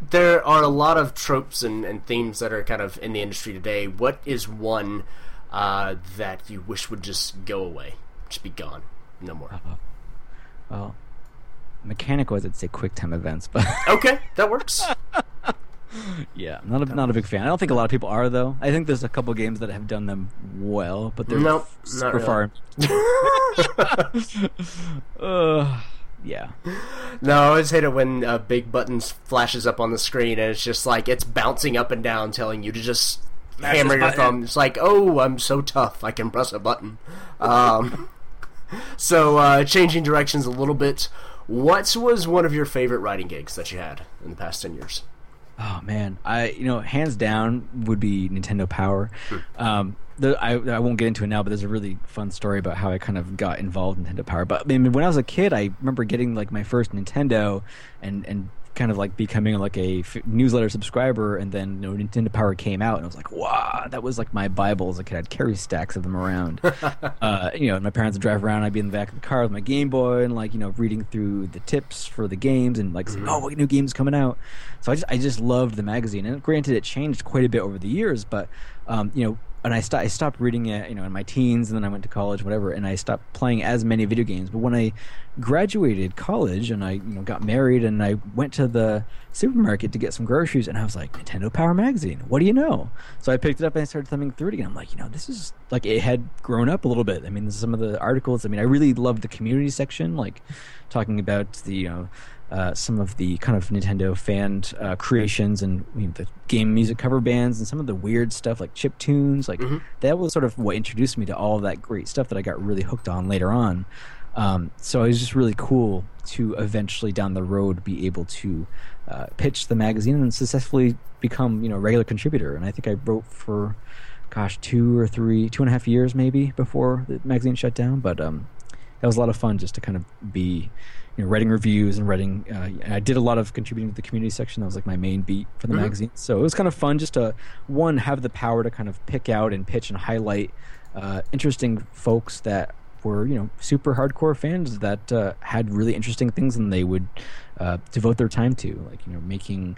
[SPEAKER 1] there are a lot of tropes and, and, themes that are kind of in the industry today. What is one uh, that you wish would just go away, just be gone, no more? Uh,
[SPEAKER 2] well, mechanical, I'd say quick time events, but
[SPEAKER 1] okay, that works. [LAUGHS]
[SPEAKER 2] yeah, not a, not a big fan. I don't think a lot of people are though. I think there's a couple games that have done them well, but they're
[SPEAKER 1] nope,
[SPEAKER 2] super far. [LAUGHS] [LAUGHS] uh, yeah.
[SPEAKER 1] No, I always hate it when uh, big button flashes up on the screen and it's just like it's bouncing up and down, telling you to just Smash hammer your thumb. It's like, oh, I'm so tough, I can press a button. Um, [LAUGHS] so, uh, changing directions a little bit. What was one of your favorite writing gigs that you had in the past ten years?
[SPEAKER 2] Oh man, I you know hands down would be Nintendo Power. Um, the, I, I won't get into it now, but there's a really fun story about how I kind of got involved in Nintendo Power. But I mean, when I was a kid, I remember getting like my first Nintendo and and kind of like becoming like a f- newsletter subscriber, and then you know, Nintendo Power came out, and I was like, wow, that was like my Bible as a kid. I'd carry stacks of them around. [LAUGHS] uh, you know, my parents would drive around. I'd be in the back of the car with my Game Boy, and like you know, reading through the tips for the games, and like, mm-hmm. saying, oh, what new games coming out? So I just I just loved the magazine, and granted, it changed quite a bit over the years, but um, you know and I, st- I stopped reading it, you know, in my teens, and then I went to college, whatever, and I stopped playing as many video games. But when I graduated college and I, you know, got married, and I went to the supermarket to get some groceries, and I was like, Nintendo Power Magazine, what do you know? So I picked it up and I started thumbing through it again. I'm like, you know, this is like it had grown up a little bit. I mean, some of the articles. I mean, I really loved the community section, like talking about the, you know uh, some of the kind of Nintendo fan uh, creations and you know, the game music cover bands and some of the weird stuff like chip tunes. Like mm-hmm. that was sort of what introduced me to all of that great stuff that I got really hooked on later on. Um, so it was just really cool to eventually down the road be able to uh, pitch the magazine and successfully become you know a regular contributor. And I think I wrote for gosh two or three two and a half years maybe before the magazine shut down. But um, that was a lot of fun just to kind of be you know, writing reviews and writing. Uh, and I did a lot of contributing to the community section. That was like my main beat for the mm-hmm. magazine. So it was kind of fun just to one have the power to kind of pick out and pitch and highlight uh, interesting folks that were you know super hardcore fans that uh, had really interesting things and they would uh, devote their time to, like you know making.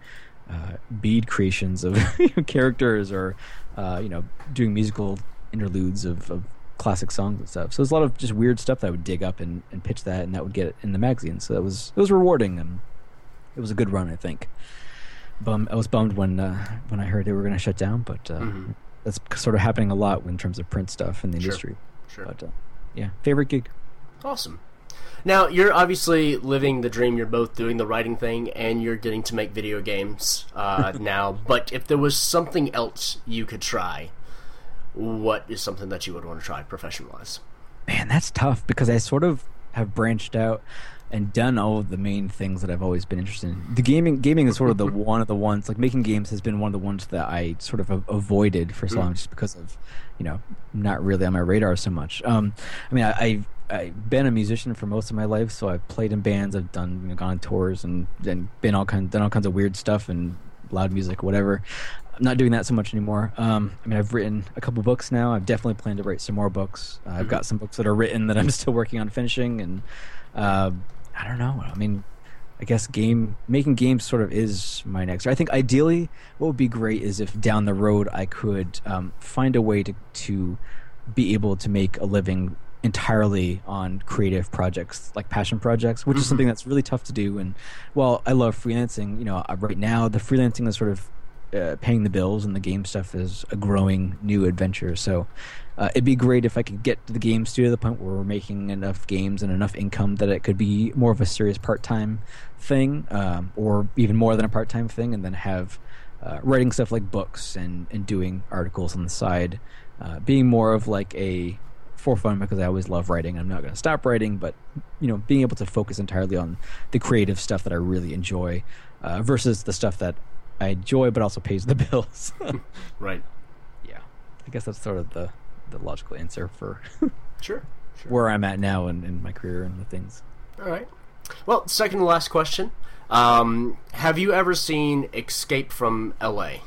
[SPEAKER 2] Uh, bead creations of [LAUGHS] characters, or uh, you know, doing musical interludes of, of classic songs and stuff. So there's a lot of just weird stuff that I would dig up and, and pitch that, and that would get in the magazine. So that was it was rewarding and it was a good run, I think. Bum, I was bummed when uh, when I heard they were going to shut down, but uh, mm-hmm. that's sort of happening a lot in terms of print stuff in the
[SPEAKER 1] sure.
[SPEAKER 2] industry.
[SPEAKER 1] Sure.
[SPEAKER 2] But uh, yeah, favorite gig.
[SPEAKER 1] Awesome. Now you're obviously living the dream. You're both doing the writing thing, and you're getting to make video games uh, [LAUGHS] now. But if there was something else you could try, what is something that you would want to try profession wise?
[SPEAKER 2] Man, that's tough because I sort of have branched out and done all of the main things that I've always been interested in. The gaming gaming is sort of the [LAUGHS] one of the ones like making games has been one of the ones that I sort of avoided for so long mm. just because of you know not really on my radar so much. Um, I mean, I, I've I've been a musician for most of my life, so I've played in bands, I've done you know, gone on tours and and been all kind done all kinds of weird stuff and loud music, whatever. I'm not doing that so much anymore. Um, I mean, I've written a couple books now. I've definitely planned to write some more books. Uh, I've mm-hmm. got some books that are written that I'm [LAUGHS] still working on finishing, and uh, I don't know. I mean, I guess game making games sort of is my next. I think ideally, what would be great is if down the road I could um, find a way to to be able to make a living entirely on creative projects like passion projects which mm-hmm. is something that's really tough to do and while i love freelancing you know uh, right now the freelancing is sort of uh, paying the bills and the game stuff is a growing new adventure. So uh, it'd be great if I could get to the game studio to the point where we're making enough games and enough income that it could be more of a serious part time thing, um, or even more than a part time thing, and then have uh, writing stuff like books and, and doing articles on the side, uh, being more of like a for fun because I always love writing. I'm not going to stop writing, but you know, being able to focus entirely on the creative stuff that I really enjoy uh, versus the stuff that I enjoy but also pays the [LAUGHS] bills. [LAUGHS]
[SPEAKER 1] right.
[SPEAKER 2] Yeah, I guess that's sort of the the logical answer for [LAUGHS]
[SPEAKER 1] sure, sure.
[SPEAKER 2] where I'm at now in, in my career and the things.
[SPEAKER 1] All right. Well, second to last question. Um, have you ever seen Escape from L.A.?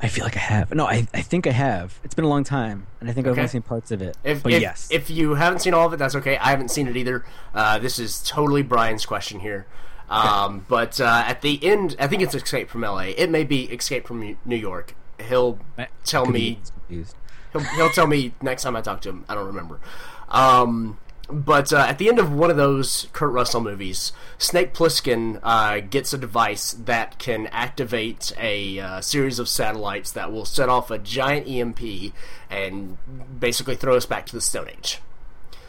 [SPEAKER 2] I feel like I have. No, I, I think I have. It's been a long time, and I think I've only seen parts of it.
[SPEAKER 1] If,
[SPEAKER 2] but
[SPEAKER 1] if,
[SPEAKER 2] yes,
[SPEAKER 1] if you haven't seen all of it, that's okay. I haven't seen it either. Uh, this is totally Brian's question here. Um, but uh, at the end, I think it's Escape from L.A. It may be Escape from New York. He'll tell me. He'll, he'll tell me next time I talk to him. I don't remember. Um, but uh, at the end of one of those Kurt Russell movies, Snake Plissken uh, gets a device that can activate a uh, series of satellites that will set off a giant EMP and basically throw us back to the Stone Age.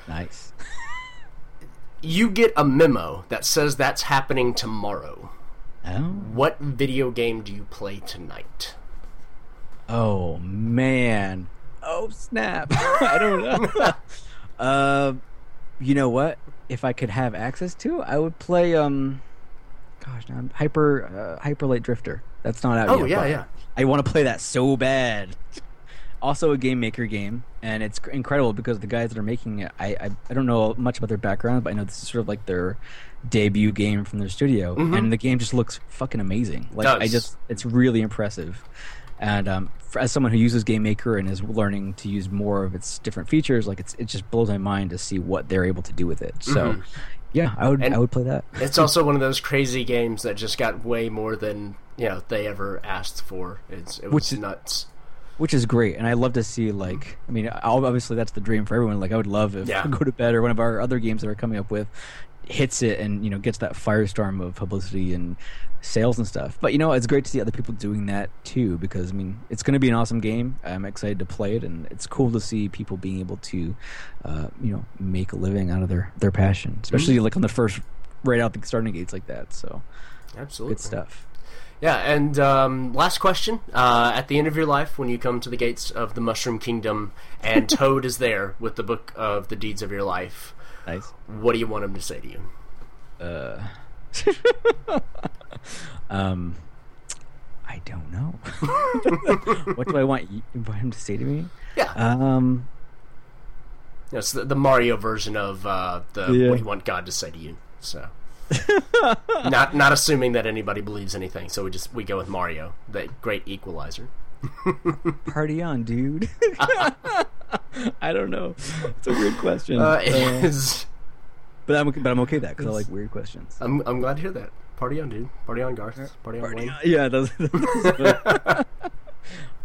[SPEAKER 2] Nice. [LAUGHS]
[SPEAKER 1] You get a memo that says that's happening tomorrow.
[SPEAKER 2] Oh.
[SPEAKER 1] What video game do you play tonight?
[SPEAKER 2] Oh man. Oh snap. [LAUGHS] I don't know. [LAUGHS] uh, you know what? If I could have access to, I would play. Um, gosh, now I'm hyper uh, Hyper Light Drifter. That's not out
[SPEAKER 1] Oh,
[SPEAKER 2] yet.
[SPEAKER 1] yeah, yeah.
[SPEAKER 2] I want to play that so bad. Also a game maker game, and it's incredible because the guys that are making it, I, I I don't know much about their background, but I know this is sort of like their debut game from their studio, and the game just looks fucking amazing. Like I
[SPEAKER 1] Mm-hmm.
[SPEAKER 2] Just, it's really impressive. And um, for, as someone who uses Game Maker and is learning to use more of its different features, like it's it just blows my mind to see what they're able to do with it. So, yeah, I would
[SPEAKER 1] Mm-hmm. And-
[SPEAKER 2] I would play that.
[SPEAKER 1] It's also one of those crazy games that just got way more than you know they ever asked for. It's it was
[SPEAKER 2] Which
[SPEAKER 1] nuts.
[SPEAKER 2] Which is great and i love to see like i mean obviously that's the dream for everyone like i would love if
[SPEAKER 1] Yeah. [LAUGHS]
[SPEAKER 2] go to bed or one of our other games that we're coming up with hits it and you know gets that firestorm of publicity and sales and stuff. But you know it's great to see other people doing that too because i mean it's going to be an awesome game. I'm excited to play it and it's cool to see people being able to uh, you know make a living out of their their passion especially like on the first right out the starting gates like that. So
[SPEAKER 1] Absolutely.
[SPEAKER 2] good stuff
[SPEAKER 1] Yeah, and um, last question: uh, At the end of your life, when you come to the gates of the Mushroom Kingdom, and [LAUGHS] Toad is there with the book of the deeds of your life,
[SPEAKER 2] nice
[SPEAKER 1] what do you want him to say to you?
[SPEAKER 2] Uh, [LAUGHS] um, I don't know. [LAUGHS] what do I want, you, want him to say to me?
[SPEAKER 1] Yeah,
[SPEAKER 2] Um,
[SPEAKER 1] it's the, the Mario version of uh, the
[SPEAKER 2] Yeah.
[SPEAKER 1] what do you want God to say to you. So, not not assuming that anybody believes anything, so we just we go with Mario, the great equalizer.
[SPEAKER 2] party on, dude. [LAUGHS] I don't know. It's a weird question,
[SPEAKER 1] Uh,
[SPEAKER 2] Uh,
[SPEAKER 1] is
[SPEAKER 2] but I'm but I'm okay with that because I like weird questions.
[SPEAKER 1] I'm I'm glad to hear that. Party on, dude. Party on, Garth. Party on,
[SPEAKER 2] Party
[SPEAKER 1] Wayne.
[SPEAKER 2] on. Yeah, that's, that's [LAUGHS]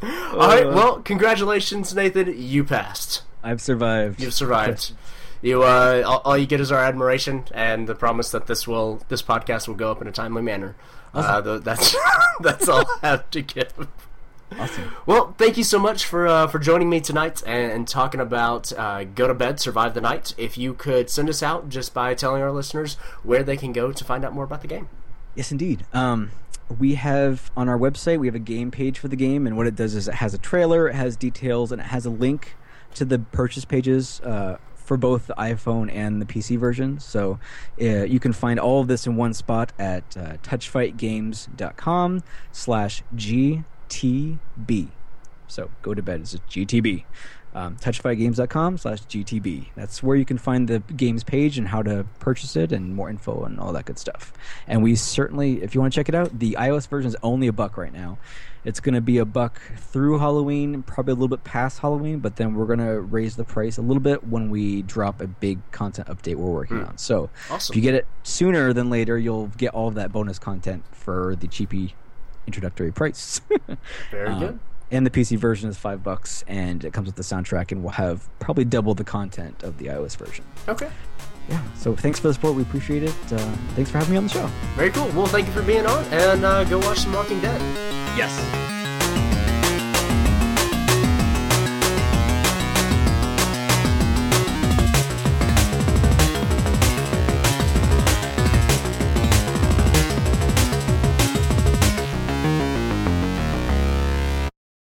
[SPEAKER 1] All right. Well, congratulations, Nathan. You passed.
[SPEAKER 2] I've survived.
[SPEAKER 1] You've survived. You uh, all, all you get is our admiration and the promise that this will this podcast will go up in a timely manner. Uh, th- that's [LAUGHS] that's all I have to give.
[SPEAKER 2] Awesome.
[SPEAKER 1] Well, thank you so much for uh, for joining me tonight and, and talking about uh, go to bed, survive the night. If you could send us out just by telling our listeners where they can go to find out more about the game.
[SPEAKER 2] Yes, indeed. Um, we have on our website we have a game page for the game, and what it does is it has a trailer, it has details, and it has a link to the purchase pages uh, for both the iPhone and the PC version. So uh, you can find all of this in one spot at uh, touchfightgames.com slash GTB. So go to bed. It's just GTB. Um, touchfightgames.com slash GTB. That's where you can find the games page and how to purchase it and more info and all that good stuff. And we certainly, if you want to check it out, the iOS version is only a buck right now. It's going to be a buck through Halloween, probably a little bit past Halloween, but then we're going to raise the price a little bit when we drop a big content update we're working on. So
[SPEAKER 1] Awesome.
[SPEAKER 2] if you get it sooner than later, you'll get all of that bonus content for the cheapy introductory price. [LAUGHS]
[SPEAKER 1] Very
[SPEAKER 2] Um,
[SPEAKER 1] good.
[SPEAKER 2] And the PC version is five bucks, and it comes with the soundtrack, and will have probably double the content of the iOS version.
[SPEAKER 1] Okay.
[SPEAKER 2] Yeah. So thanks for the support. We appreciate it. Uh, thanks for having me on the show.
[SPEAKER 1] Very cool. Well, thank you for being on, and uh, go watch some Walking Dead.
[SPEAKER 2] Yes.